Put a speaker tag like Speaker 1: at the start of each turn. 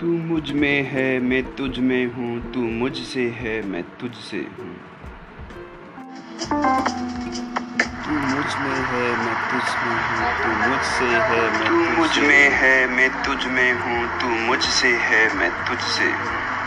Speaker 1: तू मुझमें है मैं तुझ में हूँ। तू मुझसे है मैं तुझसे हूँ। तू मुझमें है मैं तुझ में हूँ। तू मुझसे है मैं
Speaker 2: तू
Speaker 1: मुझमें
Speaker 2: है मैं तुझ में हूँ। तू मुझसे है मैं तुझसे हूँ।